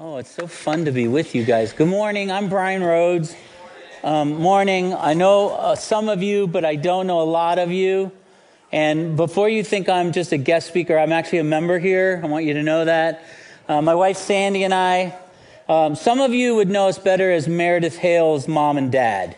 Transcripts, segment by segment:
Oh, it's so fun to be with you guys. Good morning. I'm Brian Rhodes. Um, morning. I know uh, some of you, but I don't know a lot of you. And before you think I'm just a guest speaker, I'm actually a member here. I want you to know that. Uh, my wife Sandy and I, um, some of you would know us better as Meredith Hale's mom and dad.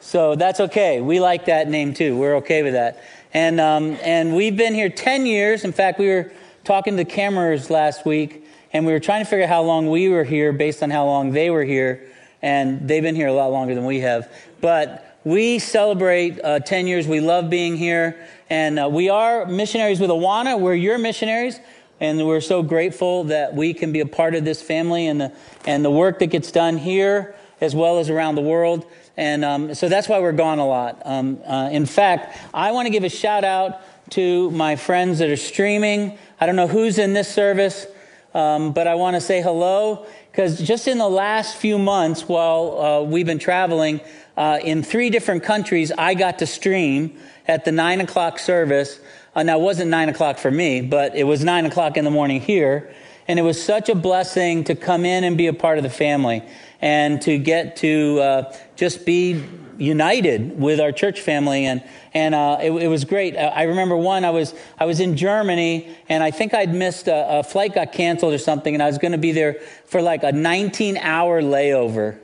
So that's okay. We like that name too. We're okay with that. And, um, and we've been here 10 years. In fact, we were talking to the cameras last week and we were trying to figure out how long we were here based on how long they were here, and they've been here a lot longer than we have. But we celebrate uh, 10 years. We love being here, and uh, we are missionaries with Awana. We're your missionaries, and we're so grateful that we can be a part of this family and the, and the work that gets done here as well as around the world. And um, so that's why we're gone a lot. Um, uh, in fact, I want to give a shout out to my friends that are streaming. I don't know who's in this service. Um, but I want to say hello because just in the last few months while uh, we've been traveling uh, in three different countries, I got to stream at the nine o'clock service. Uh, now, it wasn't nine o'clock for me, but it was nine o'clock in the morning here. And it was such a blessing to come in and be a part of the family and to get to uh, just be united with our church family and and uh, it, it, was great. Uh, I remember one. I was I was in Germany, and I think I'd missed a, a flight got canceled or something, and I was going to be there for like a 19 hour layover,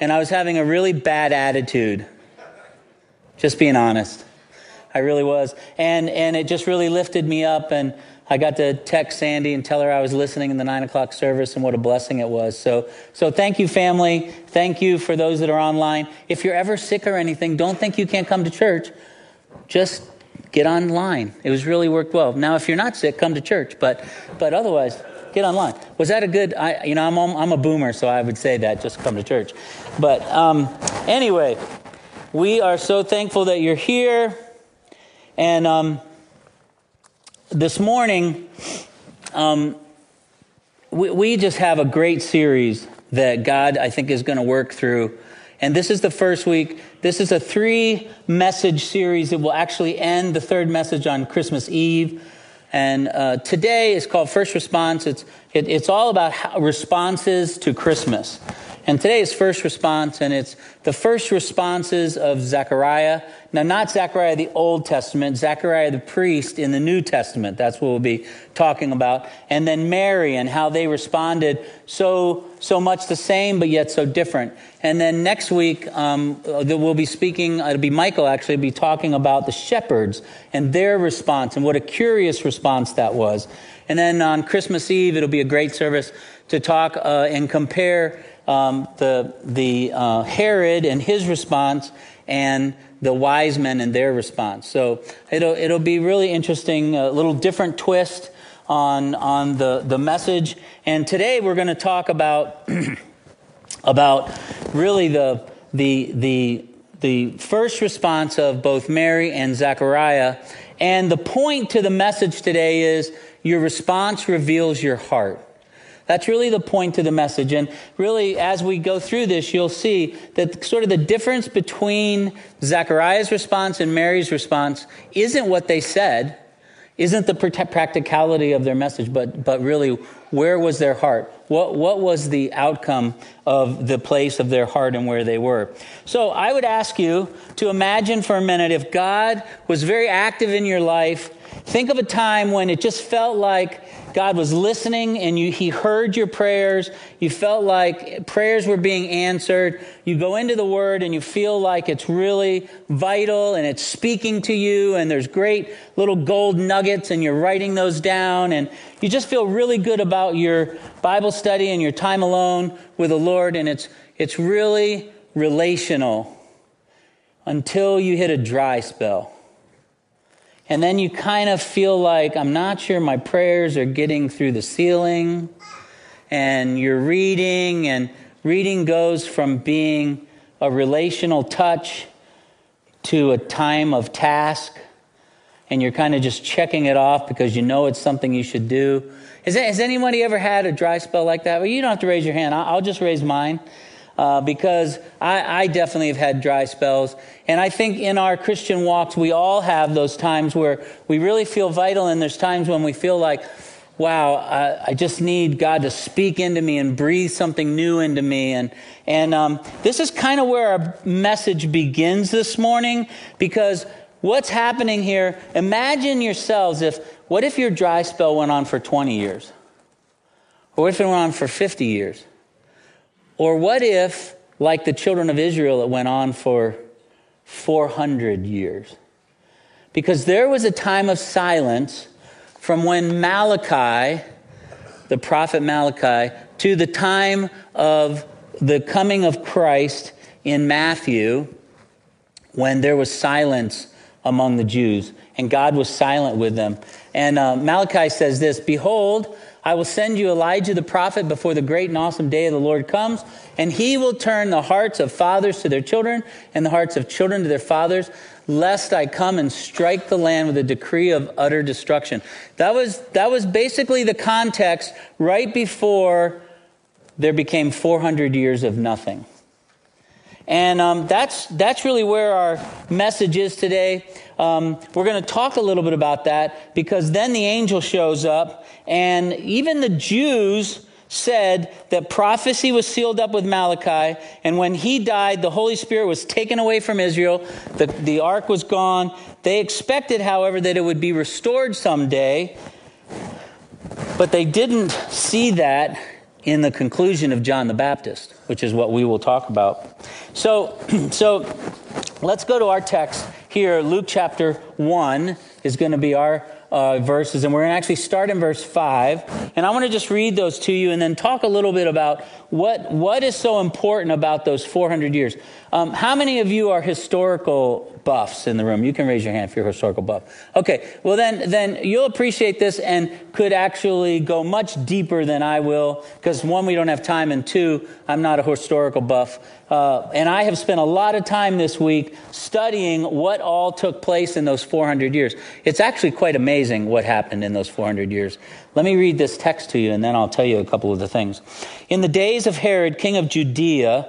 and I was having a really bad attitude. Just being honest, I really was, and and it just really lifted me up and. I got to text Sandy and tell her I was listening in the nine o'clock service and what a blessing it was. So, so thank you, family. Thank you for those that are online. If you're ever sick or anything, don't think you can't come to church. Just get online. It was really worked well. Now, if you're not sick, come to church. But, but otherwise, get online. Was that a good? I, you know, I'm I'm a boomer, so I would say that just come to church. But um, anyway, we are so thankful that you're here, and. Um, this morning, um, we, we just have a great series that God, I think, is going to work through. And this is the first week. This is a three message series. It will actually end the third message on Christmas Eve. And uh, today is called First Response. It's, it, it's all about how, responses to Christmas. And today is first response, and it's the first responses of Zechariah. Now, not Zechariah the Old Testament, Zechariah the priest in the New Testament. That's what we'll be talking about. And then Mary and how they responded so, so much the same, but yet so different. And then next week, um, we'll be speaking, it'll be Michael actually, be talking about the shepherds and their response and what a curious response that was. And then on Christmas Eve, it'll be a great service to talk uh, and compare um, the, the uh, Herod and his response and the wise men and their response. So it'll, it'll be really interesting, a little different twist on, on the, the message. And today we're going to talk about, about really the, the, the, the first response of both Mary and Zechariah. And the point to the message today is your response reveals your heart. That's really the point of the message. And really, as we go through this, you'll see that sort of the difference between Zechariah's response and Mary's response isn't what they said, isn't the practicality of their message, but, but really, where was their heart? What, what was the outcome of the place of their heart and where they were? So I would ask you to imagine for a minute if God was very active in your life, think of a time when it just felt like God was listening and you, He heard your prayers. You felt like prayers were being answered. You go into the Word and you feel like it's really vital and it's speaking to you, and there's great little gold nuggets, and you're writing those down, and you just feel really good about your Bible study and your time alone with the Lord, and it's, it's really relational until you hit a dry spell. And then you kind of feel like, I'm not sure my prayers are getting through the ceiling. And you're reading, and reading goes from being a relational touch to a time of task. And you're kind of just checking it off because you know it's something you should do. Has, anybody ever had a dry spell like that? Well, you don't have to raise your hand. I'll just raise mine uh, because I, I definitely have had dry spells. And I think in our Christian walks, we all have those times where we really feel vital, and there's times when we feel like, wow, I, I, just need God to speak into me and breathe something new into me. And, and um, this is kind of where our message begins this morning because what's happening here, imagine yourselves if, what if your dry spell went on for 20 years? Or if it went on for 50 years? Or what if, like the children of Israel, it went on for 400 years? Because there was a time of silence from when Malachi, the prophet Malachi, to the time of the coming of Christ in Matthew, when there was silence among the Jews, and God was silent with them. And uh, Malachi says this Behold, I will send you Elijah the prophet before the great and awesome day of the Lord comes, and he will turn the hearts of fathers to their children and the hearts of children to their fathers, lest I come and strike the land with a decree of utter destruction. That was, that was basically the context right before there became 400 years of nothing. And um, that's, that's really where our message is today. Um, we're going to talk a little bit about that because then the angel shows up, and even the Jews said that prophecy was sealed up with Malachi, and when he died, the Holy Spirit was taken away from Israel. The, the ark was gone. They expected, however, that it would be restored someday, but they didn't see that in the conclusion of John the Baptist, which is what we will talk about. So, so let's go to our text here. Luke chapter 1 is going to be our uh, verses, and we're going to actually start in verse 5. And I want to just read those to you and then talk a little bit about what, what is so important about those 400 years. Um, how many of you are historical buffs in the room? You can raise your hand if you're a historical buff. Okay, well then, then you'll appreciate this and could actually go much deeper than I will because one, we don't have time, and two, I'm not a historical buff. Uh, and I have spent a lot of time this week studying what all took place in those 400 years. It's actually quite amazing what happened in those 400 years. Let me read this text to you, and then I'll tell you a couple of the things. In the days of Herod, king of Judea,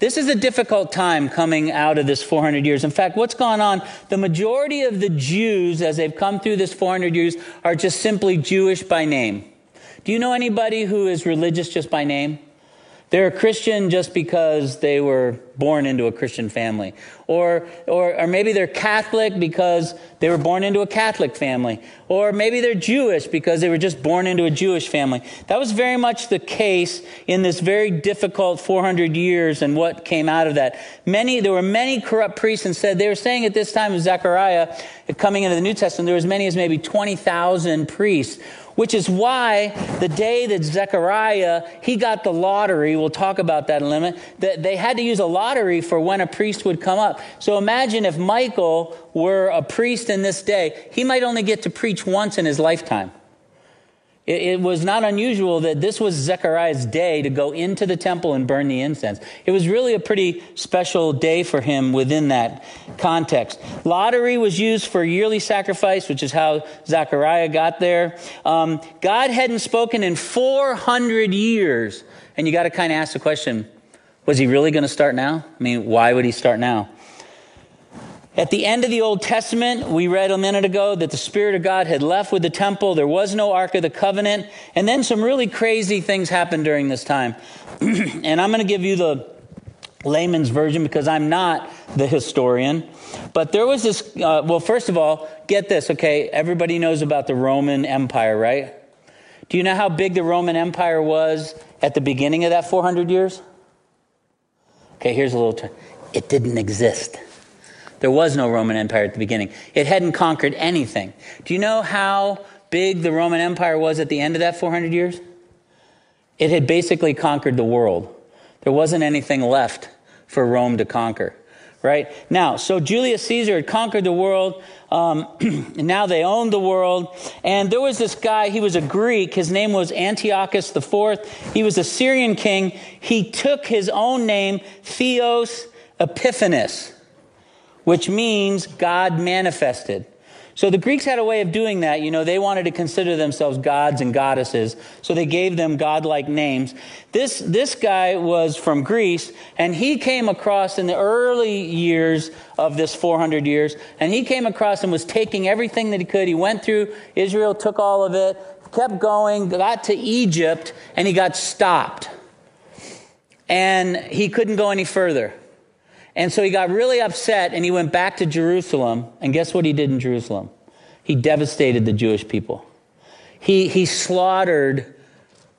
this is a difficult time coming out of this 400 years. In fact, what's gone on? The majority of the Jews, as they've come through this 400 years, are just simply Jewish by name. Do you know anybody who is religious just by name? They're a Christian just because they were born into a Christian family. Or, or, or maybe they're Catholic because they were born into a Catholic family. Or maybe they're Jewish because they were just born into a Jewish family. That was very much the case in this very difficult 400 years and what came out of that. Many, there were many corrupt priests and said, they were saying at this time of Zechariah, coming into the New Testament, there were as many as maybe 20,000 priests which is why the day that Zechariah, he got the lottery, we'll talk about that in a minute, that they had to use a lottery for when a priest would come up. So imagine if Michael were a priest in this day, he might only get to preach once in his lifetime. It, it, was not unusual that this was Zechariah's day to go into the temple and burn the incense. It was really a pretty special day for him within that context. Lottery was used for yearly sacrifice, which is how Zechariah got there. Um, God hadn't spoken in 400 years. And you got to kind of ask the question was he really going to start now? I mean, why would he start now? At the end of the Old Testament, we read a minute ago that the Spirit of God had left with the temple. There was no Ark of the Covenant. And then some really crazy things happened during this time. and I'm going to give you the layman's version because I'm not the historian. But there was this, uh, well, first of all, get this, okay? Everybody knows about the Roman Empire, right? Do you know how big the Roman Empire was at the beginning of that 400 years? Okay, here's a little, t- it didn't exist. There was no Roman Empire at the beginning. It hadn't conquered anything. Do you know how big the Roman Empire was at the end of that 400 years? It had basically conquered the world. There wasn't anything left for Rome to conquer. right? Now, so Julius Caesar had conquered the world. Um, and now they owned the world. And there was this guy, he was a Greek. His name was Antiochus IV. He was a Syrian king. He took his own name, Theos Epiphanes, which means God manifested. So the Greeks had a way of doing that. You know, they wanted to consider themselves gods and goddesses, so they gave them godlike names. This, this guy was from Greece, and he came across in the early years of this 400 years, and he came across and was taking everything that he could. He went through Israel, took all of it, kept going, got to Egypt, and he got stopped. And he couldn't go any further. And so he got really upset and he went back to Jerusalem. And guess what he did in Jerusalem? He devastated the Jewish people. He, he slaughtered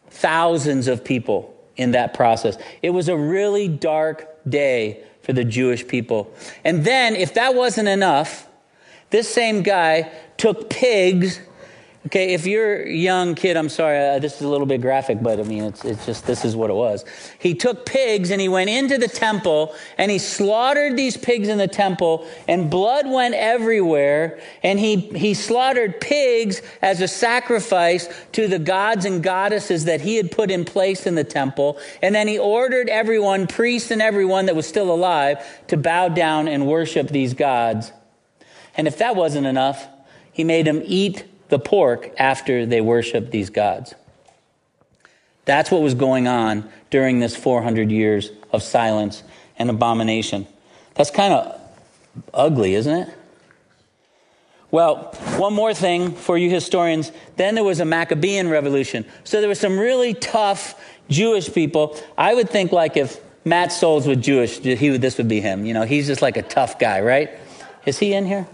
thousands of people in that process. It was a really dark day for the Jewish people. And then, if that wasn't enough, this same guy took pigs Okay, if you're a young kid, I'm sorry, uh, this is a little bit graphic, but I mean, it's, it's just, this is what it was. He took pigs and he went into the temple and he slaughtered these pigs in the temple and blood went everywhere. And he, he slaughtered pigs as a sacrifice to the gods and goddesses that he had put in place in the temple. And then he ordered everyone, priests and everyone that was still alive, to bow down and worship these gods. And if that wasn't enough, he made them eat the pork after they worshiped these gods. That's what was going on during this 400 years of silence and abomination. That's kind of ugly, isn't it? Well, one more thing for you historians. Then there was a Maccabean revolution. So there were some really tough Jewish people. I would think like if Matt Souls was Jewish, he would, this would be him. You know, he's just like a tough guy, right? Is he in here?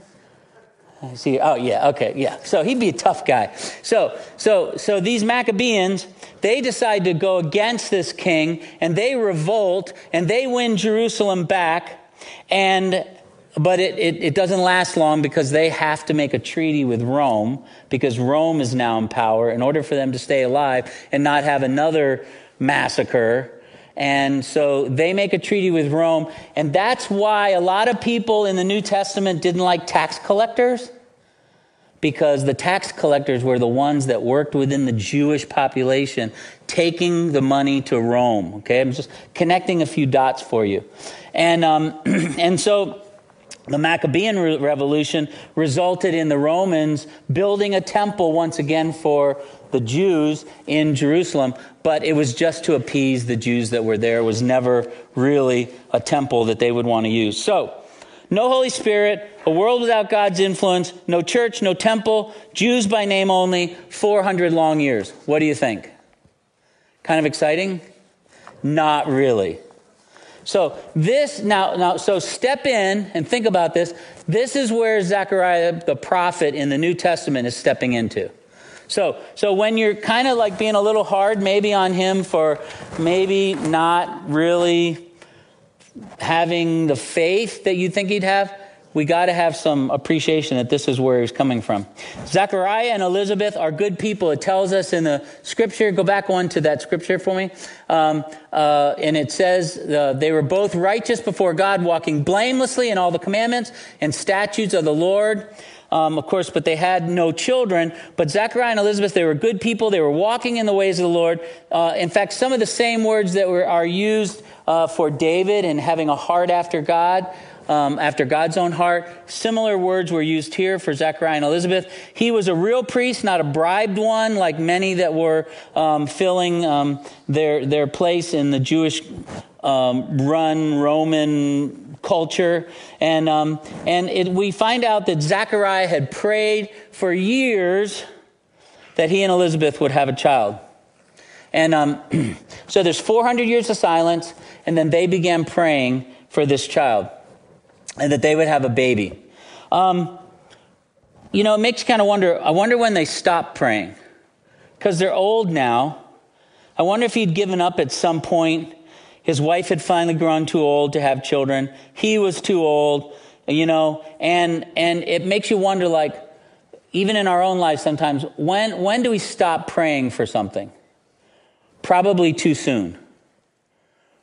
See. Oh, yeah. Okay. Yeah. So he'd be a tough guy. So, so, so these Maccabeans, they decide to go against this king and they revolt and they win Jerusalem back. And, but it, it, it doesn't last long because they have to make a treaty with Rome because Rome is now in power in order for them to stay alive and not have another massacre. And so they make a treaty with Rome. And that's why a lot of people in the New Testament didn't like tax collectors. Because the tax collectors were the ones that worked within the Jewish population, taking the money to Rome. Okay, I'm just connecting a few dots for you. And, um, and so the Maccabean revolution resulted in the Romans building a temple once again for the Jews in Jerusalem, but it was just to appease the Jews that were there. It was never really a temple that they would want to use. So, no Holy Spirit, a world without God's influence, no church, no temple, Jews by name only, 400 long years. What do you think? Kind of exciting? Not really. So this now now so step in and think about this. This is where Zechariah the prophet in the New Testament is stepping into. So, so when you're kind of like being a little hard maybe on him for maybe not really having the faith that you think he'd have, we got to have some appreciation that this is where he's coming from. Zechariah and Elizabeth are good people. It tells us in the scripture. Go back one to that scripture for me. Um, uh, and it says uh, they were both righteous before God, walking blamelessly in all the commandments and statutes of the Lord. Um, of course, but they had no children. But Zechariah and Elizabeth, they were good people. They were walking in the ways of the Lord. Uh, in fact, some of the same words that were, are used uh, for David and having a heart after God. Um, after God's own heart. Similar words were used here for Zechariah and Elizabeth. He was a real priest, not a bribed one, like many that were um, filling um, their their place in the Jewish um, run Roman culture. And, um, and it, we find out that Zechariah had prayed for years that he and Elizabeth would have a child. And um, so there's 400 years of silence, and then they began praying for this child and that they would have a baby. Um, you know, it makes you kind of wonder I wonder when they stopped praying because they're old now. I wonder if he'd given up at some point his wife had finally grown too old to have children. He was too old, you know, and, and it makes you wonder, like, even in our own lives sometimes, when, when do we stop praying for something? Probably too soon.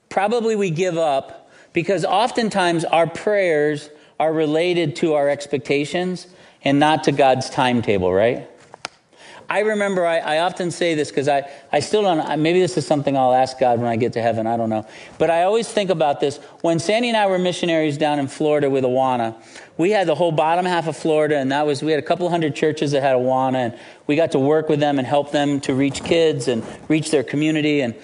Probably we give up Because oftentimes our prayers are related to our expectations and not to God's timetable, right? I remember I, I often say this because I, I still don't, maybe this is something I'll ask God when I get to heaven, I don't know. But I always think about this. When Sandy and I were missionaries down in Florida with Awana, we had the whole bottom half of Florida, and that was, we had a couple hundred churches that had Awana, and we got to work with them and help them to reach kids and reach their community. And,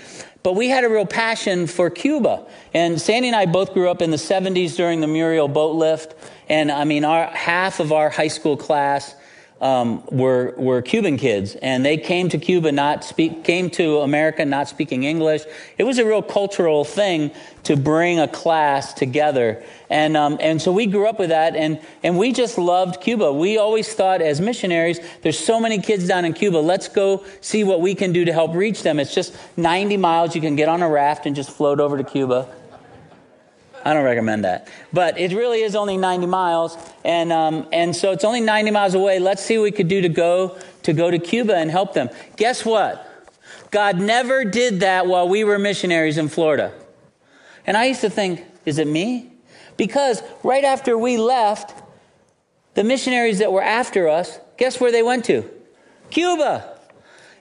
but we had a real passion for Cuba. And Sandy and I both grew up in the 70s during the Mariel boat lift. And I mean, our, half of our high school class um, were were Cuban kids, and they came to Cuba not speak came to America not speaking English. It was a real cultural thing to bring a class together, and um, and so we grew up with that, and and we just loved Cuba. We always thought as missionaries, there's so many kids down in Cuba. Let's go see what we can do to help reach them. It's just 90 miles. You can get on a raft and just float over to Cuba. I don't recommend that. But it really is only 90 miles. And, um, and so it's only 90 miles away. Let's see what we could do to go, to go to Cuba and help them. Guess what? God never did that while we were missionaries in Florida. And I used to think, is it me? Because right after we left, the missionaries that were after us, guess where they went to? Cuba.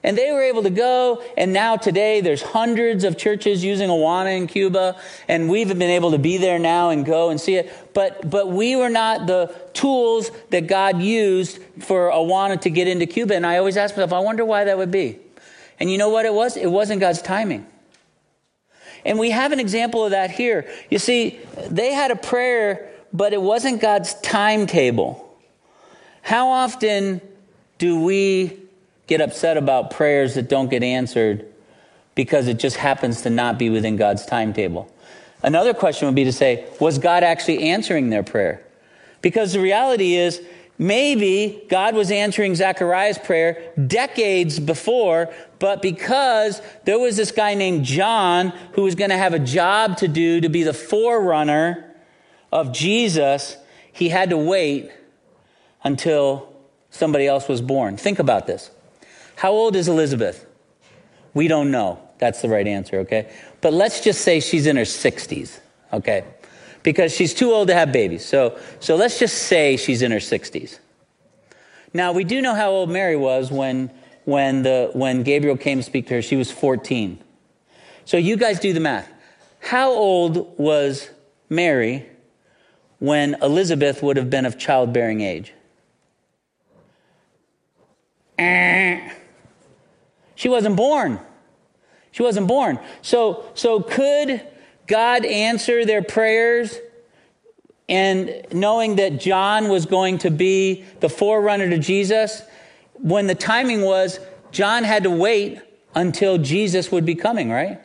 And they were able to go, and now today there's hundreds of churches using Awana in Cuba, and we've been able to be there now and go and see it. But, but we were not the tools that God used for Awana to get into Cuba. And I always ask myself, I wonder why that would be. And you know what it was? It wasn't God's timing. And we have an example of that here. You see, they had a prayer, but it wasn't God's timetable. How often do we get upset about prayers that don't get answered because it just happens to not be within God's timetable. Another question would be to say, was God actually answering their prayer? Because the reality is, maybe God was answering Zechariah's prayer decades before, but because there was this guy named John who was going to have a job to do to be the forerunner of Jesus, he had to wait until somebody else was born. Think about this. How old is Elizabeth? We don't know. That's the right answer, okay? But let's just say she's in her 60s, okay? Because she's too old to have babies. So, so let's just say she's in her 60s. Now, we do know how old Mary was when, when, the, when Gabriel came to speak to her. She was 14. So you guys do the math. How old was Mary when Elizabeth would have been of childbearing age? Eh. She wasn't born. She wasn't born. So, so could God answer their prayers and knowing that John was going to be the forerunner to Jesus? When the timing was, John had to wait until Jesus would be coming, right?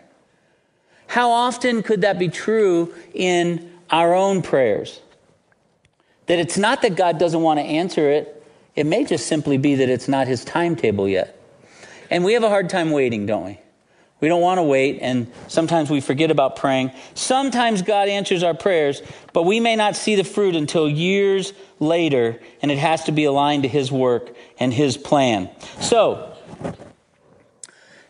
How often could that be true in our own prayers? That it's not that God doesn't want to answer it, it may just simply be that it's not his timetable yet. And we have a hard time waiting, don't we? We don't want to wait, and sometimes we forget about praying. Sometimes God answers our prayers, but we may not see the fruit until years later, and it has to be aligned to His work and His plan. So,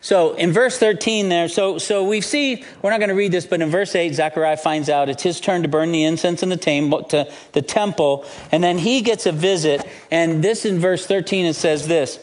so in verse 13 there, so, so we see, we're not going to read this, but in verse 8, Zechariah finds out it's his turn to burn the incense in the, tam- to the temple, and then he gets a visit, and this in verse 13 it says this,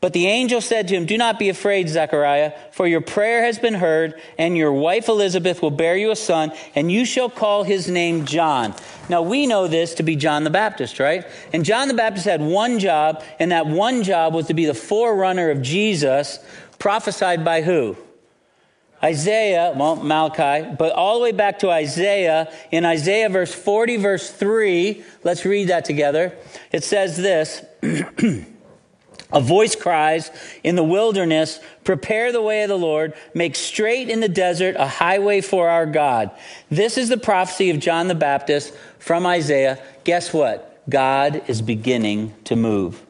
but the angel said to him, Do not be afraid, Zechariah, for your prayer has been heard, and your wife Elizabeth will bear you a son, and you shall call his name John. Now we know this to be John the Baptist, right? And John the Baptist had one job, and that one job was to be the forerunner of Jesus, prophesied by who? Isaiah, well, Malachi, but all the way back to Isaiah. In Isaiah verse 40, verse 3, let's read that together. It says this. A voice cries in the wilderness, prepare the way of the Lord, make straight in the desert a highway for our God. This is the prophecy of John the Baptist from Isaiah. Guess what? God is beginning to move.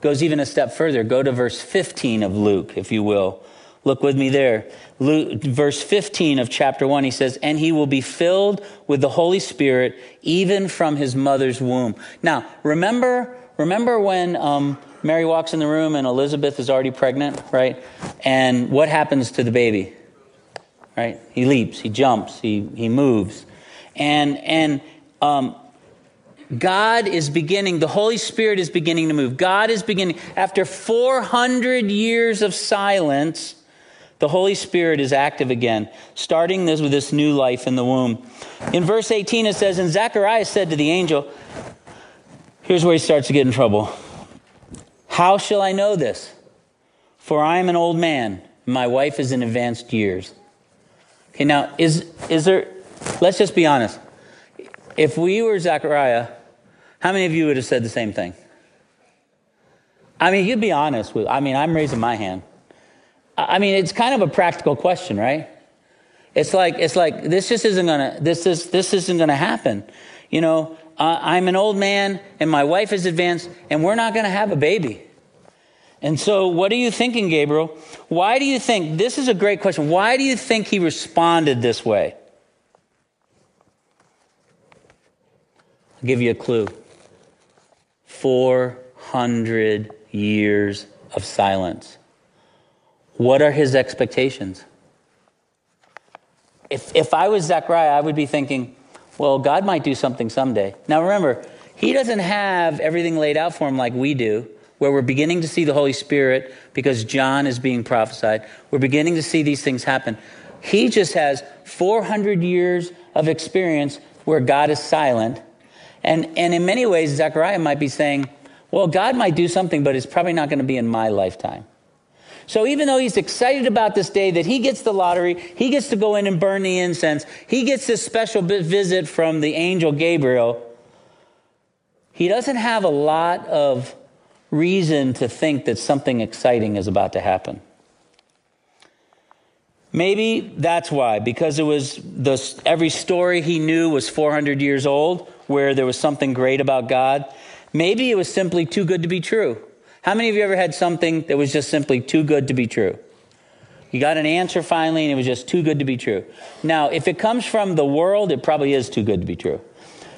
Goes even a step further. Go to verse 15 of Luke, if you will. Look with me there. Luke, verse 15 of chapter 1, he says, And he will be filled with the Holy Spirit even from his mother's womb. Now, remember Remember when um, Mary walks in the room and Elizabeth is already pregnant, right? And what happens to the baby? right? He leaps, he jumps, he, he moves. And, and um, God is beginning, the Holy Spirit is beginning to move. God is beginning, after 400 years of silence, the Holy Spirit is active again, starting this with this new life in the womb. In verse 18, it says, And Zacharias said to the angel, Here's where he starts to get in trouble. How shall I know this? For I am an old man, and my wife is in advanced years. Okay, now, is, is there, let's just be honest. If we were Zechariah, how many of you would have said the same thing? I mean, you'd be honest with, I mean, I'm raising my hand. I mean, it's kind of a practical question, right? It's like, it's like, this just isn't gonna, this is, this isn't gonna happen. You know, uh, I'm an old man and my wife is advanced and we're not gonna have a baby. And so, what are you thinking, Gabriel? Why do you think, this is a great question, why do you think he responded this way? I'll give you a clue 400 years of silence. What are his expectations? If, if I was Zechariah, I would be thinking, well, God might do something someday. Now remember, he doesn't have everything laid out for him like we do, where we're beginning to see the Holy Spirit because John is being prophesied. We're beginning to see these things happen. He just has 400 years of experience where God is silent. And, and in many ways, Zechariah might be saying, well, God might do something, but it's probably not going to be in my lifetime. So even though he's excited about this day that he gets the lottery, he gets to go in and burn the incense, he gets this special visit from the angel Gabriel, he doesn't have a lot of reason to think that something exciting is about to happen. Maybe that's why, because it was the, every story he knew was 400 years old, where there was something great about God. Maybe it was simply too good to be true. How many of you ever had something that was just simply too good to be true? You got an answer finally, and it was just too good to be true. Now, if it comes from the world, it probably is too good to be true.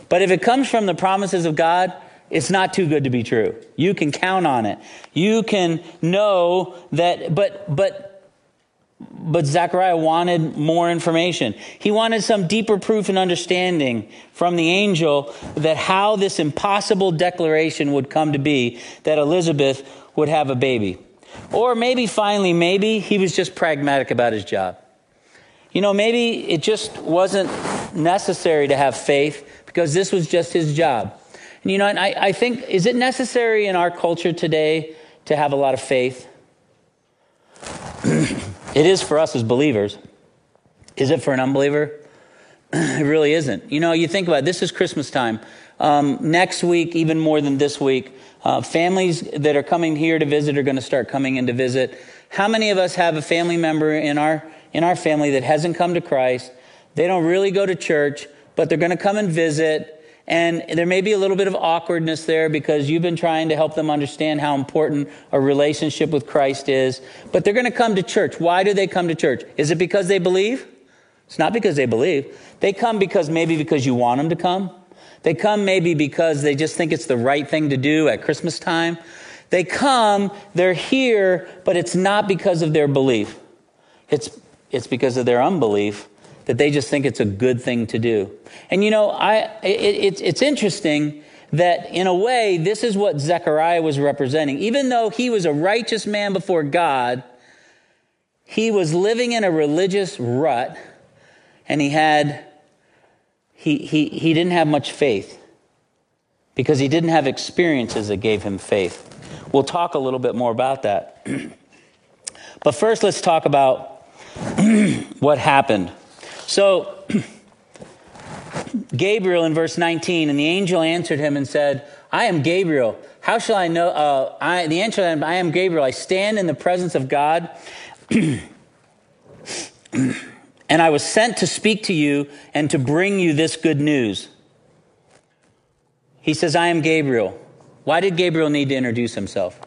But if it comes from the promises of God, it's not too good to be true. You can count on it. You can know that, but, but but Zechariah wanted more information. He wanted some deeper proof and understanding from the angel that how this impossible declaration would come to be that Elizabeth would have a baby. Or maybe finally, maybe he was just pragmatic about his job. You know, maybe it just wasn't necessary to have faith because this was just his job. And you know, I, I think, is it necessary in our culture today to have a lot of faith? It is for us as believers. Is it for an unbeliever? it really isn't. You know, you think about it, this is Christmas time. Um, next week, even more than this week, uh, families that are coming here to visit are going to start coming in to visit. How many of us have a family member in our in our family that hasn't come to Christ? They don't really go to church, but they're going to come and visit. And there may be a little bit of awkwardness there because you've been trying to help them understand how important a relationship with Christ is. But they're going to come to church. Why do they come to church? Is it because they believe? It's not because they believe. They come because maybe because you want them to come. They come maybe because they just think it's the right thing to do at Christmas time. They come, they're here, but it's not because of their belief. It's, it's because of their unbelief that they just think it's a good thing to do. And you know, I, it, it's interesting that in a way, this is what Zechariah was representing. Even though he was a righteous man before God, he was living in a religious rut and he had, he, he, he didn't have much faith because he didn't have experiences that gave him faith. We'll talk a little bit more about that. but first, let's talk about what happened. So, Gabriel in verse 19, and the angel answered him and said, I am Gabriel. How shall I know? Uh, I, the answer, I am Gabriel. I stand in the presence of God, and I was sent to speak to you and to bring you this good news. He says, I am Gabriel. Why did Gabriel need to introduce himself?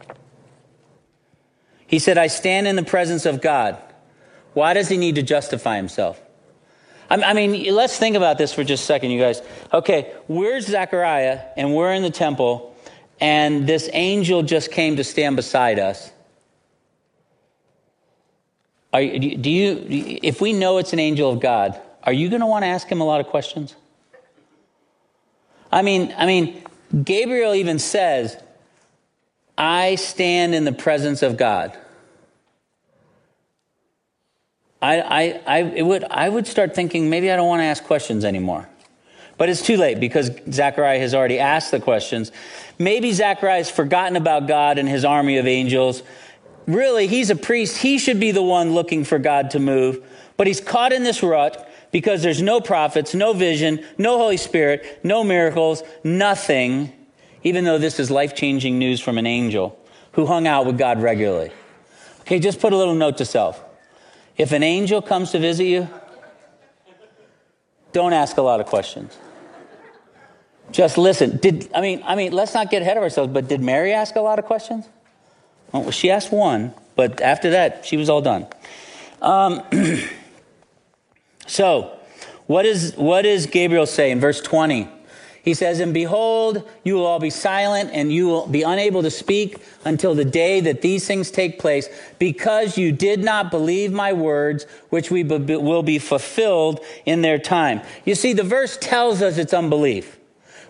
He said, I stand in the presence of God. Why does he need to justify himself? I mean, let's think about this for just a second, you guys. Okay, where's Zechariah? And we're in the temple, and this angel just came to stand beside us. Are, do you, if we know it's an angel of God, are you going to want to ask him a lot of questions? I mean, I mean, Gabriel even says, I stand in the presence of God. I, I, I, would, I would start thinking maybe I don't want to ask questions anymore. But it's too late because Zechariah has already asked the questions. Maybe Zechariah has forgotten about God and his army of angels. Really, he's a priest. He should be the one looking for God to move. But he's caught in this rut because there's no prophets, no vision, no Holy Spirit, no miracles, nothing, even though this is life changing news from an angel who hung out with God regularly. Okay, just put a little note to self. If an angel comes to visit you, don't ask a lot of questions. Just listen. Did I mean I mean let's not get ahead of ourselves, but did Mary ask a lot of questions? Well, she asked one, but after that, she was all done. Um, So, what, is, what does Gabriel say in verse 20? He says, And behold, you will all be silent, and you will be unable to speak until the day that these things take place, because you did not believe my words, which we be, will be fulfilled in their time. You see, the verse tells us it's unbelief.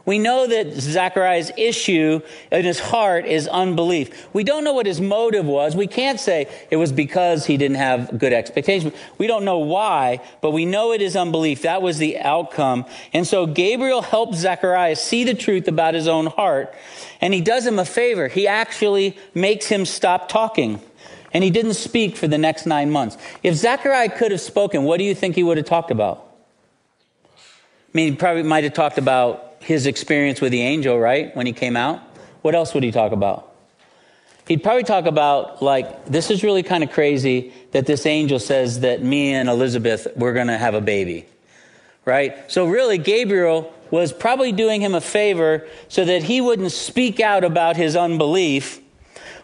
We know that Zachariah's issue in his heart is unbelief. We don't know what his motive was. We can't say it was because he didn't have good expectations. We don't know why, but we know it is unbelief. That was the outcome. And so Gabriel helps Zechariah see the truth about his own heart. And he does him a favor. He actually makes him stop talking. And he didn't speak for the next nine months. If Zechariah could have spoken, what do you think he would have talked about? I mean, he probably might have talked about his experience with the angel, right? When he came out. What else would he talk about? He'd probably talk about, like, this is really kind of crazy that this angel says that me and Elizabeth, we're going to have a baby, right? So, really, Gabriel was probably doing him a favor so that he wouldn't speak out about his unbelief.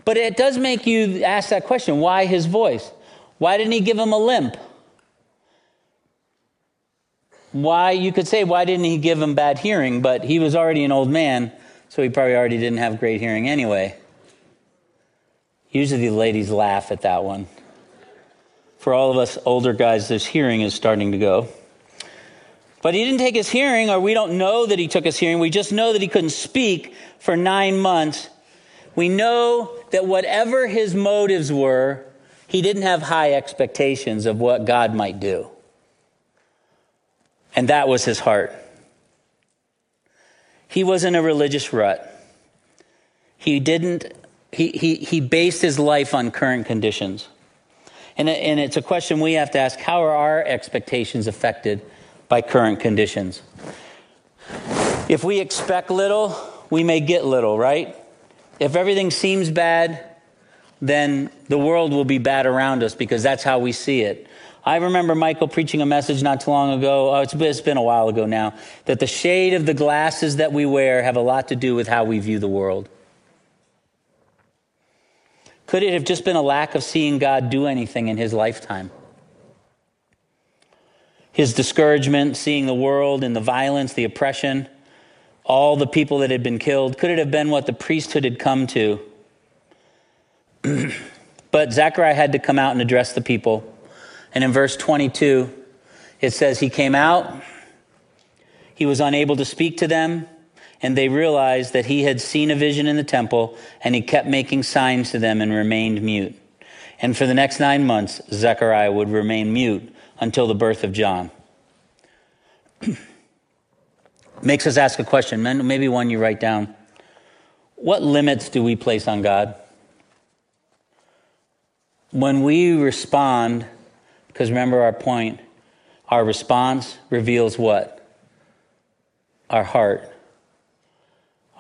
But it does make you ask that question why his voice? Why didn't he give him a limp? Why you could say why didn't he give him bad hearing? But he was already an old man so he probably already didn't have great hearing anyway. Usually the ladies laugh at that one. For all of us older guys this hearing is starting to go. But he didn't take his hearing or we don't know that he took his hearing. We just know that he couldn't speak for nine months. We know that whatever his motives were he didn't have high expectations of what god might do and that was his heart. He was in a religious rut. He didn't, he, he, he based his life on current conditions. And, and it's a question we have to ask how are our expectations affected by current conditions? If we expect little, we may get little, right? If everything seems bad, then the world will be bad around us because that's how we see it. I remember Michael preaching a message not too long ago, oh, it's, it's been a while ago now, that the shade of the glasses that we wear have a lot to do with how we view the world. Could it have just been a lack of seeing God do anything in his lifetime? His discouragement, seeing the world and the violence, the oppression, all the people that had been killed, could it have been what the priesthood had come to? but Zechariah had to come out and address the people. And in verse 22, it says, He came out, he was unable to speak to them, and they realized that he had seen a vision in the temple, and he kept making signs to them and remained mute. And for the next nine months, Zechariah would remain mute until the birth of John. Makes us ask a question, maybe one you write down. What limits do we place on God? When we respond because remember our point our response reveals what? Our heart.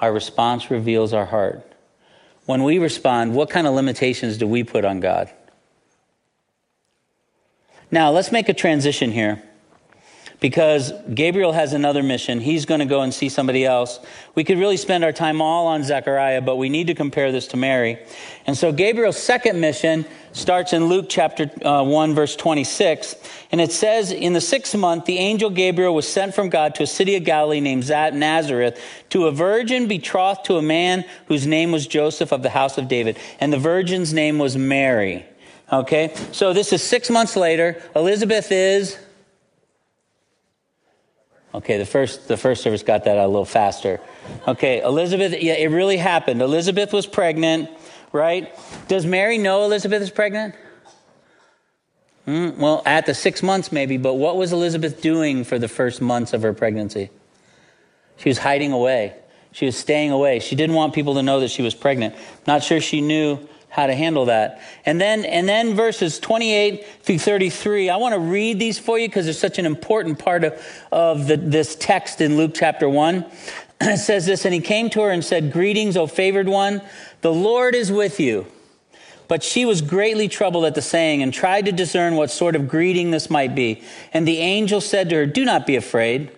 Our response reveals our heart. When we respond, what kind of limitations do we put on God? Now, let's make a transition here because Gabriel has another mission. He's going to go and see somebody else. We could really spend our time all on Zechariah, but we need to compare this to Mary. And so Gabriel's second mission starts in Luke chapter uh, 1, verse 26. And it says, In the sixth month, the angel Gabriel was sent from God to a city of Galilee named Nazareth to a virgin betrothed to a man whose name was Joseph of the house of David. And the virgin's name was Mary. Okay, so this is six months later. Elizabeth is. Okay, the first the first service got that a little faster. Okay, Elizabeth. Yeah, it really happened. Elizabeth was pregnant, right? Does Mary know Elizabeth is pregnant? Mm, well, at the six months maybe, but what was Elizabeth doing for the first months of her pregnancy? She was hiding away. She was staying away. She didn't want people to know that she was pregnant. Not sure she knew how to handle that. And then, and then verses 28 through 33, I want to read these for you because they're such an important part of, of the, this text in Luke chapter 1. It says this, and he came to her and said, Greetings, O favored one, the Lord is with you. But she was greatly troubled at the saying and tried to discern what sort of greeting this might be. And the angel said to her, Do not be afraid,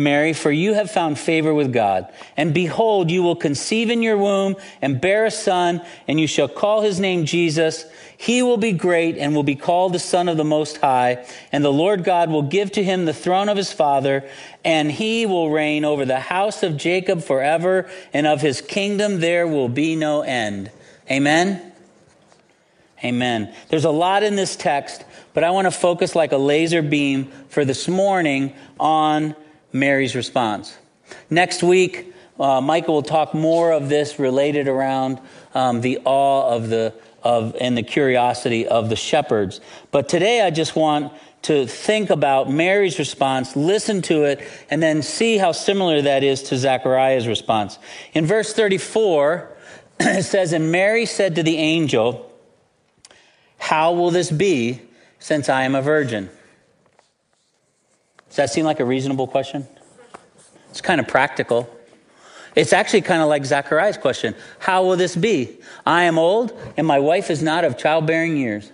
Mary, for you have found favor with God. And behold, you will conceive in your womb and bear a son, and you shall call his name Jesus. He will be great and will be called the Son of the Most High. And the Lord God will give to him the throne of his father, and he will reign over the house of Jacob forever, and of his kingdom there will be no end. Amen. Amen. There's a lot in this text, but I want to focus like a laser beam for this morning on Mary's response. Next week, uh, Michael will talk more of this related around um, the awe of the of and the curiosity of the shepherds. But today, I just want to think about Mary's response, listen to it, and then see how similar that is to Zechariah's response. In verse 34, it says, "And Mary said to the angel." How will this be since I am a virgin? Does that seem like a reasonable question? It's kind of practical. It's actually kind of like Zechariah's question How will this be? I am old, and my wife is not of childbearing years.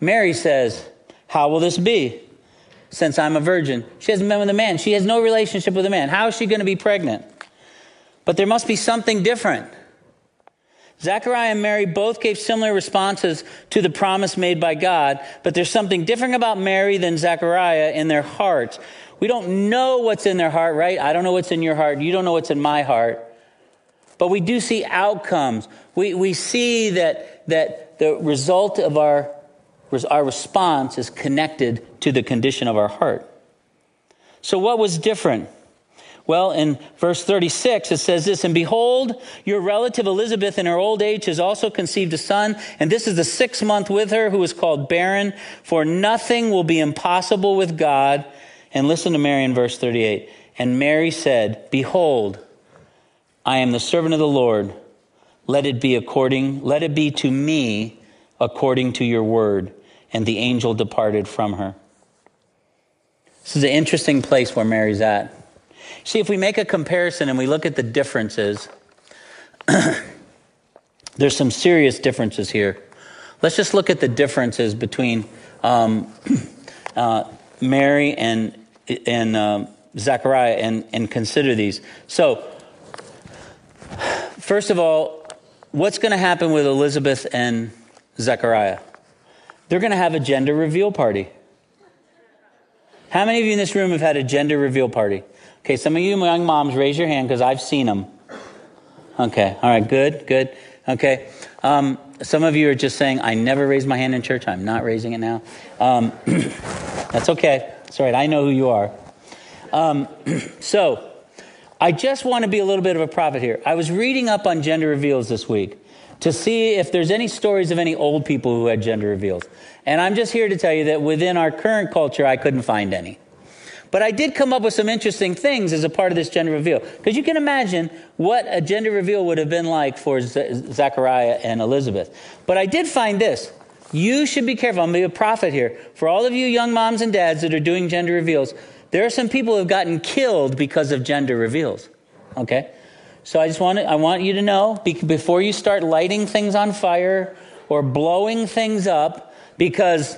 Mary says, How will this be? Since I'm a virgin. She hasn't been with a man. She has no relationship with a man. How is she going to be pregnant? But there must be something different. Zechariah and Mary both gave similar responses to the promise made by God, but there's something different about Mary than Zechariah in their hearts. We don't know what's in their heart, right? I don't know what's in your heart. You don't know what's in my heart. But we do see outcomes. We, we see that, that the result of our, our response is connected to the condition of our heart. So, what was different? Well, in verse 36, it says this, and behold, your relative Elizabeth in her old age has also conceived a son, and this is the sixth month with her who is called barren, for nothing will be impossible with God. And listen to Mary in verse 38. And Mary said, behold, I am the servant of the Lord. Let it be according, let it be to me according to your word. And the angel departed from her. This is an interesting place where Mary's at. See, if we make a comparison and we look at the differences, there's some serious differences here. Let's just look at the differences between um, uh, Mary and, and um, Zechariah and, and consider these. So, first of all, what's going to happen with Elizabeth and Zechariah? They're going to have a gender reveal party. How many of you in this room have had a gender reveal party? Okay, some of you young moms, raise your hand because I've seen them. Okay, all right, good, good. Okay, um, some of you are just saying, I never raised my hand in church. I'm not raising it now. Um, that's okay. It's all right. I know who you are. Um, so, I just want to be a little bit of a prophet here. I was reading up on gender reveals this week to see if there's any stories of any old people who had gender reveals. And I'm just here to tell you that within our current culture, I couldn't find any. But I did come up with some interesting things as a part of this gender reveal. Because you can imagine what a gender reveal would have been like for Z- Zechariah and Elizabeth. But I did find this. You should be careful. I'm going to be a prophet here. For all of you young moms and dads that are doing gender reveals, there are some people who have gotten killed because of gender reveals. Okay? So I just want, to, I want you to know before you start lighting things on fire or blowing things up, because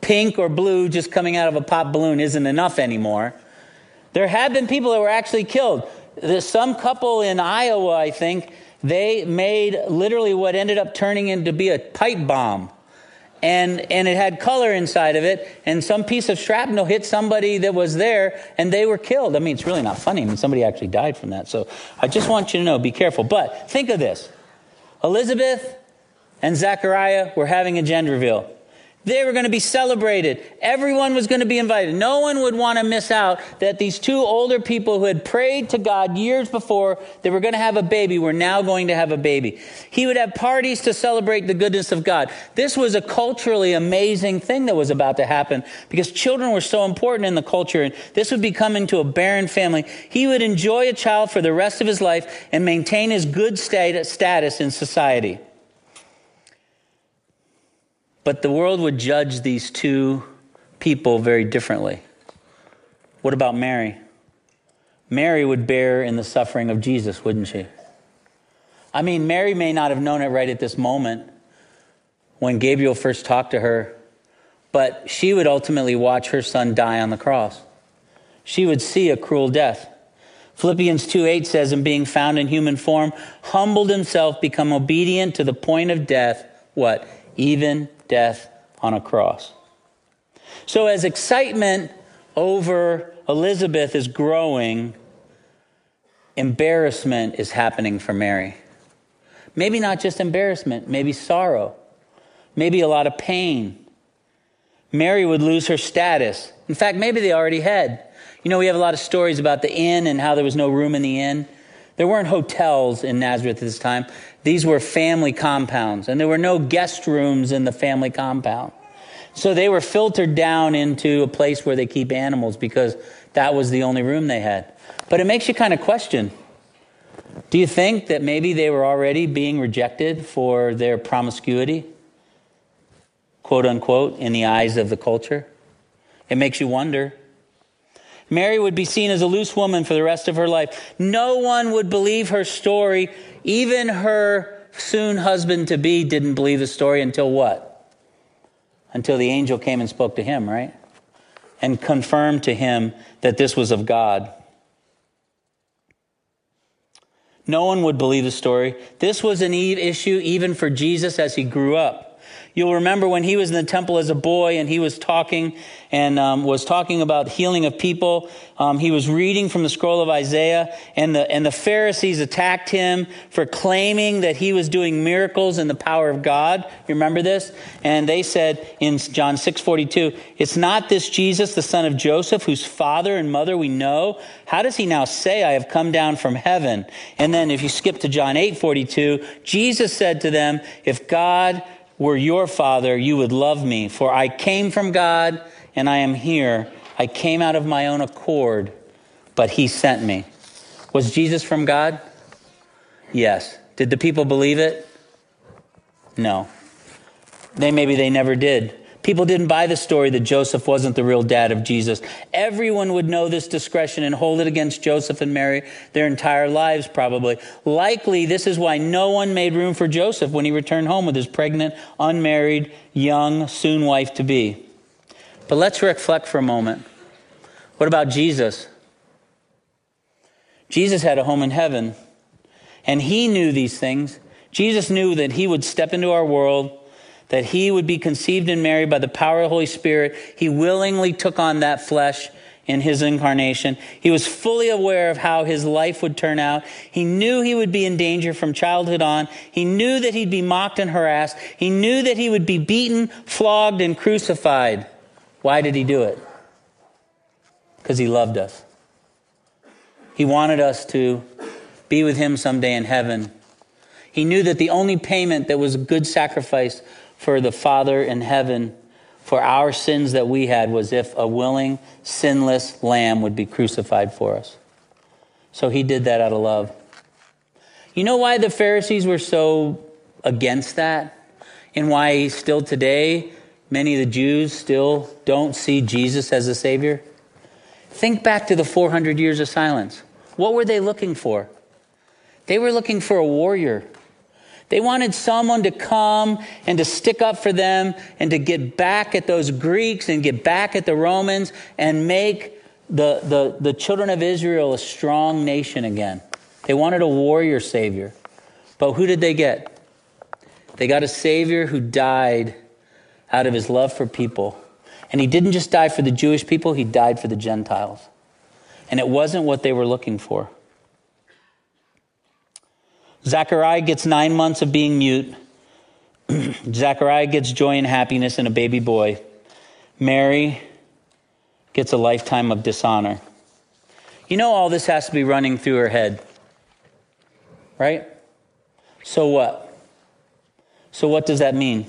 pink or blue just coming out of a pop balloon isn't enough anymore. There have been people that were actually killed. There's some couple in Iowa, I think, they made literally what ended up turning into be a pipe bomb. And, and it had color inside of it, and some piece of shrapnel hit somebody that was there, and they were killed. I mean, it's really not funny. I mean, somebody actually died from that. So I just want you to know, be careful. But think of this Elizabeth and Zechariah were having a gender reveal. They were going to be celebrated. Everyone was going to be invited. No one would want to miss out that these two older people who had prayed to God years before they were going to have a baby were now going to have a baby. He would have parties to celebrate the goodness of God. This was a culturally amazing thing that was about to happen because children were so important in the culture and this would be coming to a barren family. He would enjoy a child for the rest of his life and maintain his good status in society. But the world would judge these two people very differently. What about Mary? Mary would bear in the suffering of Jesus, wouldn't she? I mean, Mary may not have known it right at this moment when Gabriel first talked to her, but she would ultimately watch her son die on the cross. She would see a cruel death. Philippians 2 8 says, And being found in human form, humbled himself, become obedient to the point of death. What? Even death on a cross. So, as excitement over Elizabeth is growing, embarrassment is happening for Mary. Maybe not just embarrassment, maybe sorrow, maybe a lot of pain. Mary would lose her status. In fact, maybe they already had. You know, we have a lot of stories about the inn and how there was no room in the inn. There weren't hotels in Nazareth at this time. These were family compounds, and there were no guest rooms in the family compound. So they were filtered down into a place where they keep animals because that was the only room they had. But it makes you kind of question do you think that maybe they were already being rejected for their promiscuity, quote unquote, in the eyes of the culture? It makes you wonder. Mary would be seen as a loose woman for the rest of her life. No one would believe her story. Even her soon husband to be didn't believe the story until what? Until the angel came and spoke to him, right? And confirmed to him that this was of God. No one would believe the story. This was an issue even for Jesus as he grew up. You'll remember when he was in the temple as a boy and he was talking and um, was talking about healing of people. Um, he was reading from the scroll of Isaiah, and the and the Pharisees attacked him for claiming that he was doing miracles in the power of God. You remember this? And they said in John six forty two, "It's not this Jesus, the son of Joseph, whose father and mother we know. How does he now say, I have come down from heaven?" And then if you skip to John eight forty two, Jesus said to them, "If God were your father, you would love me, for I came from God and I am here. I came out of my own accord, but he sent me. Was Jesus from God? Yes. Did the people believe it? No. They maybe they never did. People didn't buy the story that Joseph wasn't the real dad of Jesus. Everyone would know this discretion and hold it against Joseph and Mary their entire lives, probably. Likely, this is why no one made room for Joseph when he returned home with his pregnant, unmarried, young, soon wife to be. But let's reflect for a moment. What about Jesus? Jesus had a home in heaven, and he knew these things. Jesus knew that he would step into our world that he would be conceived in Mary by the power of the Holy Spirit. He willingly took on that flesh in his incarnation. He was fully aware of how his life would turn out. He knew he would be in danger from childhood on. He knew that he'd be mocked and harassed. He knew that he would be beaten, flogged, and crucified. Why did he do it? Because he loved us. He wanted us to be with him someday in heaven. He knew that the only payment that was a good sacrifice for the Father in heaven for our sins that we had was if a willing, sinless lamb would be crucified for us. So he did that out of love. You know why the Pharisees were so against that? And why still today many of the Jews still don't see Jesus as a Savior? Think back to the 400 years of silence. What were they looking for? They were looking for a warrior they wanted someone to come and to stick up for them and to get back at those Greeks and get back at the Romans and make the, the, the children of Israel a strong nation again. They wanted a warrior savior. But who did they get? They got a savior who died out of his love for people. And he didn't just die for the Jewish people, he died for the Gentiles. And it wasn't what they were looking for. Zechariah gets nine months of being mute. Zechariah gets joy and happiness in a baby boy. Mary gets a lifetime of dishonor. You know, all this has to be running through her head, right? So what? So, what does that mean?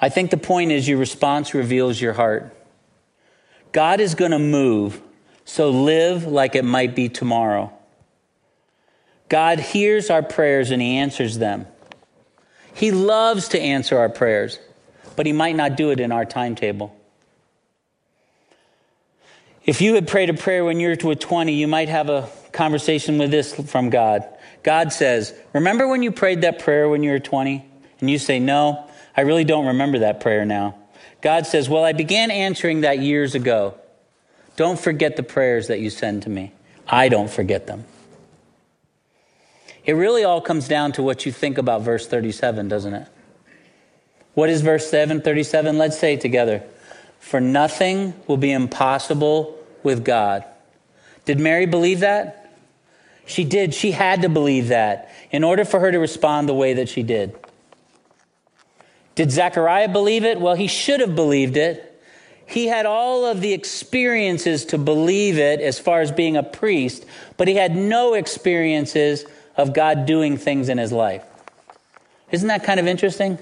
I think the point is your response reveals your heart. God is going to move, so live like it might be tomorrow. God hears our prayers and He answers them. He loves to answer our prayers, but He might not do it in our timetable. If you had prayed a prayer when you were 20, you might have a conversation with this from God. God says, Remember when you prayed that prayer when you were 20? And you say, No, I really don't remember that prayer now. God says, Well, I began answering that years ago. Don't forget the prayers that you send to me. I don't forget them. It really all comes down to what you think about verse 37, doesn't it? What is verse 7, 37? Let's say it together. For nothing will be impossible with God. Did Mary believe that? She did. She had to believe that in order for her to respond the way that she did. Did Zechariah believe it? Well, he should have believed it. He had all of the experiences to believe it as far as being a priest, but he had no experiences of God doing things in his life. Isn't that kind of interesting?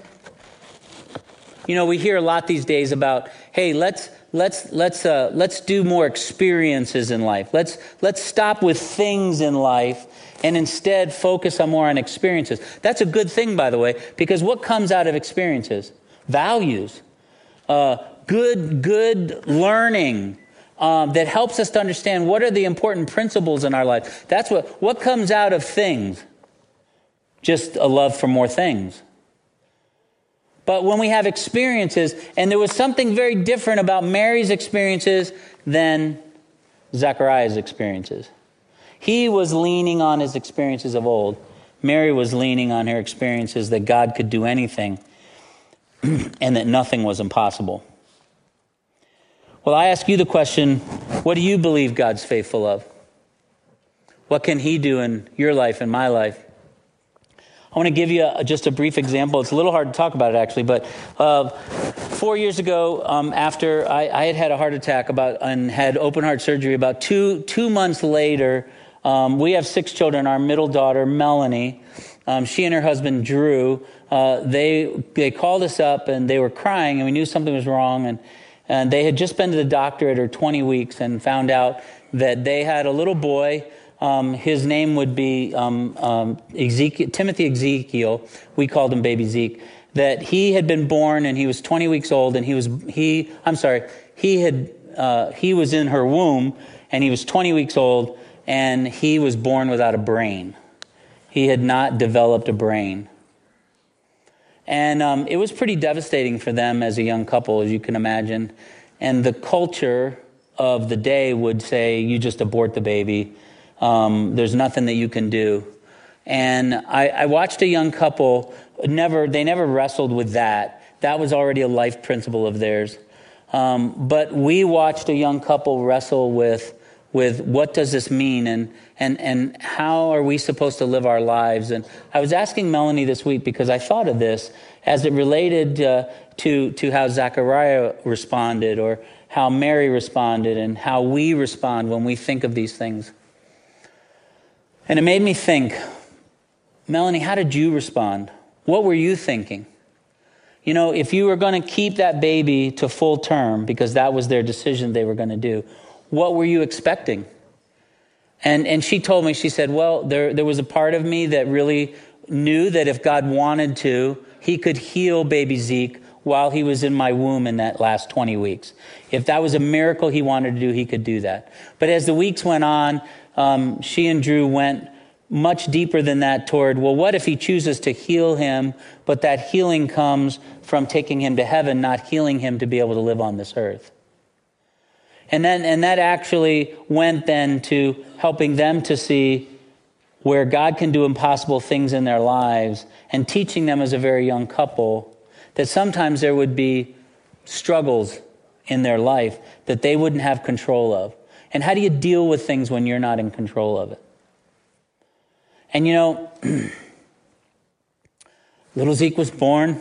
You know, we hear a lot these days about, hey, let's let's let's uh, let's do more experiences in life. Let's let's stop with things in life and instead focus on more on experiences. That's a good thing, by the way, because what comes out of experiences? Values, uh, good good learning, um, that helps us to understand what are the important principles in our life. That's what, what comes out of things? Just a love for more things. But when we have experiences, and there was something very different about Mary's experiences than Zechariah's experiences. He was leaning on his experiences of old. Mary was leaning on her experiences that God could do anything and that nothing was impossible. Well, I ask you the question what do you believe God's faithful of? What can He do in your life and my life? I want to give you a, just a brief example. It's a little hard to talk about it actually, but uh, four years ago, um, after I, I, had had a heart attack about and had open heart surgery, about two two months later, um, we have six children. Our middle daughter, Melanie, um, she and her husband Drew, uh, they they called us up and they were crying, and we knew something was wrong and. And they had just been to the doctor at her 20 weeks and found out that they had a little boy. Um, his name would be um, um, Ezekiel, Timothy Ezekiel. We called him Baby Zeke. That he had been born and he was 20 weeks old, and he was he. I'm sorry, he had uh, he was in her womb, and he was 20 weeks old, and he was born without a brain. He had not developed a brain. And um, it was pretty devastating for them as a young couple, as you can imagine. And the culture of the day would say, you just abort the baby. Um, there's nothing that you can do. And I, I watched a young couple, never, they never wrestled with that. That was already a life principle of theirs. Um, but we watched a young couple wrestle with with what does this mean and, and, and how are we supposed to live our lives. And I was asking Melanie this week because I thought of this as it related uh, to, to how Zechariah responded or how Mary responded and how we respond when we think of these things. And it made me think, Melanie, how did you respond? What were you thinking? You know, if you were going to keep that baby to full term because that was their decision they were going to do, what were you expecting? And, and she told me, she said, Well, there, there was a part of me that really knew that if God wanted to, he could heal baby Zeke while he was in my womb in that last 20 weeks. If that was a miracle he wanted to do, he could do that. But as the weeks went on, um, she and Drew went much deeper than that toward, well, what if he chooses to heal him, but that healing comes from taking him to heaven, not healing him to be able to live on this earth? And then, and that actually went then to helping them to see where God can do impossible things in their lives and teaching them as a very young couple that sometimes there would be struggles in their life that they wouldn't have control of. And how do you deal with things when you're not in control of it? And you know, Little Zeke was born.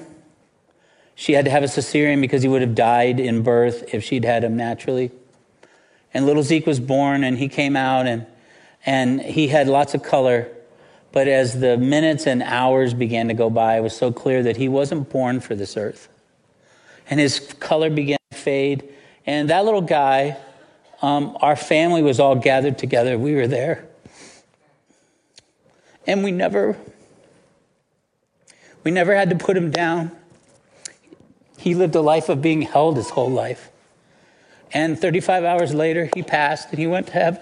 She had to have a cesarean because he would have died in birth if she'd had him naturally. And little Zeke was born and he came out and, and he had lots of color. But as the minutes and hours began to go by, it was so clear that he wasn't born for this earth. And his color began to fade. And that little guy, um, our family was all gathered together. We were there. And we never, we never had to put him down. He lived a life of being held his whole life. And 35 hours later, he passed and he went to heaven.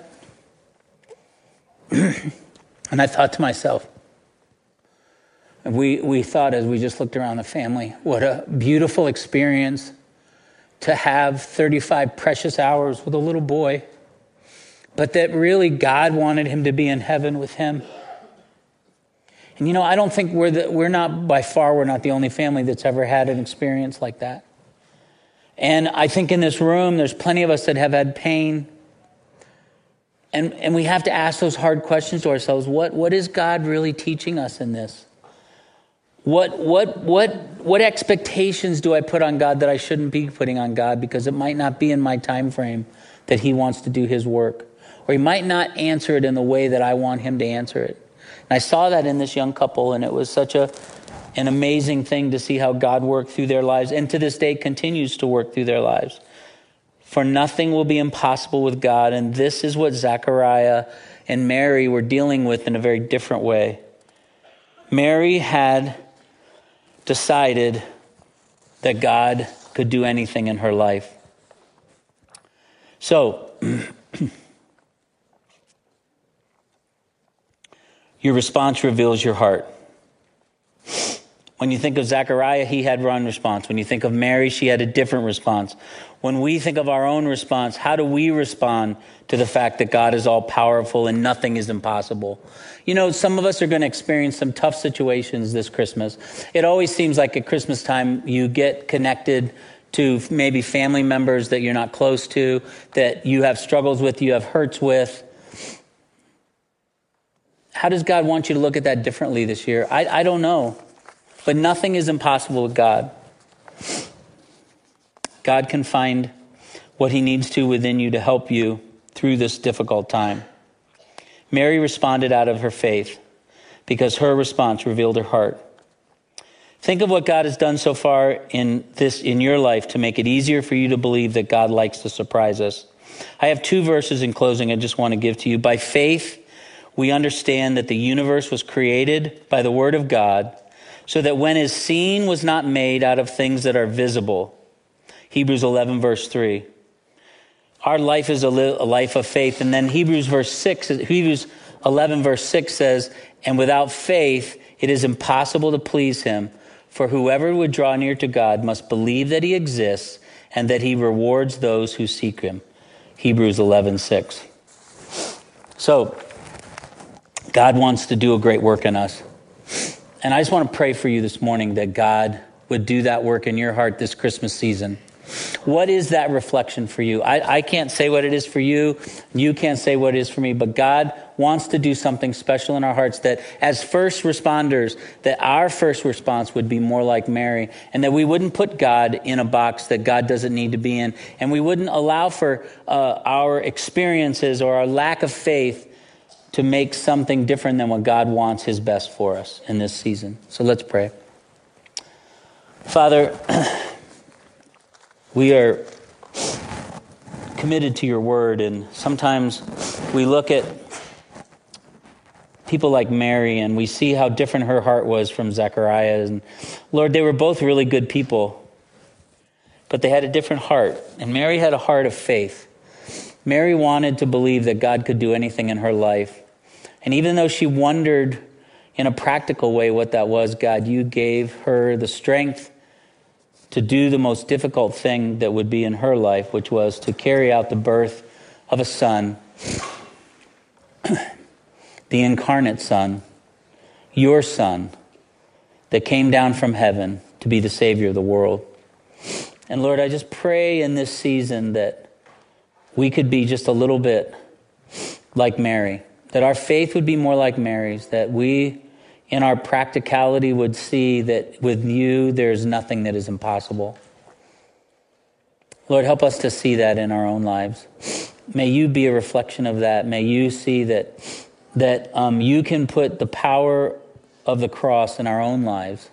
and I thought to myself, we, we thought as we just looked around the family, what a beautiful experience to have 35 precious hours with a little boy, but that really God wanted him to be in heaven with him. And you know, I don't think we're, the, we're not, by far, we're not the only family that's ever had an experience like that. And I think in this room, there's plenty of us that have had pain. And, and we have to ask those hard questions to ourselves. What, what is God really teaching us in this? What, what, what, what expectations do I put on God that I shouldn't be putting on God because it might not be in my time frame that He wants to do His work? Or He might not answer it in the way that I want Him to answer it. And I saw that in this young couple, and it was such a, an amazing thing to see how God worked through their lives and to this day continues to work through their lives. For nothing will be impossible with God, and this is what Zechariah and Mary were dealing with in a very different way. Mary had decided that God could do anything in her life. So, your response reveals your heart. When you think of Zechariah, he had one response. When you think of Mary, she had a different response. When we think of our own response, how do we respond to the fact that God is all powerful and nothing is impossible? You know, some of us are going to experience some tough situations this Christmas. It always seems like at Christmas time, you get connected to maybe family members that you're not close to, that you have struggles with, you have hurts with. How does God want you to look at that differently this year? I, I don't know. But nothing is impossible with God. God can find what he needs to within you to help you through this difficult time. Mary responded out of her faith because her response revealed her heart. Think of what God has done so far in this in your life to make it easier for you to believe that God likes to surprise us. I have two verses in closing I just want to give to you. By faith, we understand that the universe was created by the word of God so that when his seen was not made out of things that are visible. Hebrews 11, verse 3. Our life is a, li- a life of faith. And then Hebrews verse 6, Hebrews 11, verse 6 says, And without faith, it is impossible to please him. For whoever would draw near to God must believe that he exists and that he rewards those who seek him. Hebrews 11, 6. So, God wants to do a great work in us. And I just want to pray for you this morning that God would do that work in your heart this Christmas season. What is that reflection for you? I, I, can't say what it is for you. You can't say what it is for me, but God wants to do something special in our hearts that as first responders, that our first response would be more like Mary and that we wouldn't put God in a box that God doesn't need to be in. And we wouldn't allow for uh, our experiences or our lack of faith to make something different than what God wants His best for us in this season. So let's pray. Father, we are committed to your word, and sometimes we look at people like Mary and we see how different her heart was from Zechariah. And Lord, they were both really good people, but they had a different heart. And Mary had a heart of faith. Mary wanted to believe that God could do anything in her life. And even though she wondered in a practical way what that was, God, you gave her the strength to do the most difficult thing that would be in her life, which was to carry out the birth of a son, the incarnate son, your son, that came down from heaven to be the Savior of the world. And Lord, I just pray in this season that we could be just a little bit like Mary, that our faith would be more like Mary's, that we in our practicality would see that with you, there's nothing that is impossible. Lord, help us to see that in our own lives. May you be a reflection of that. May you see that, that um, you can put the power of the cross in our own lives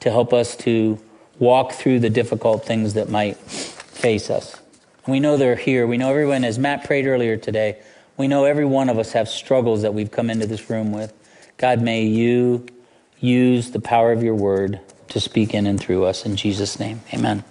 to help us to walk through the difficult things that might face us. We know they're here. We know everyone, as Matt prayed earlier today, we know every one of us have struggles that we've come into this room with. God, may you use the power of your word to speak in and through us. In Jesus' name, amen.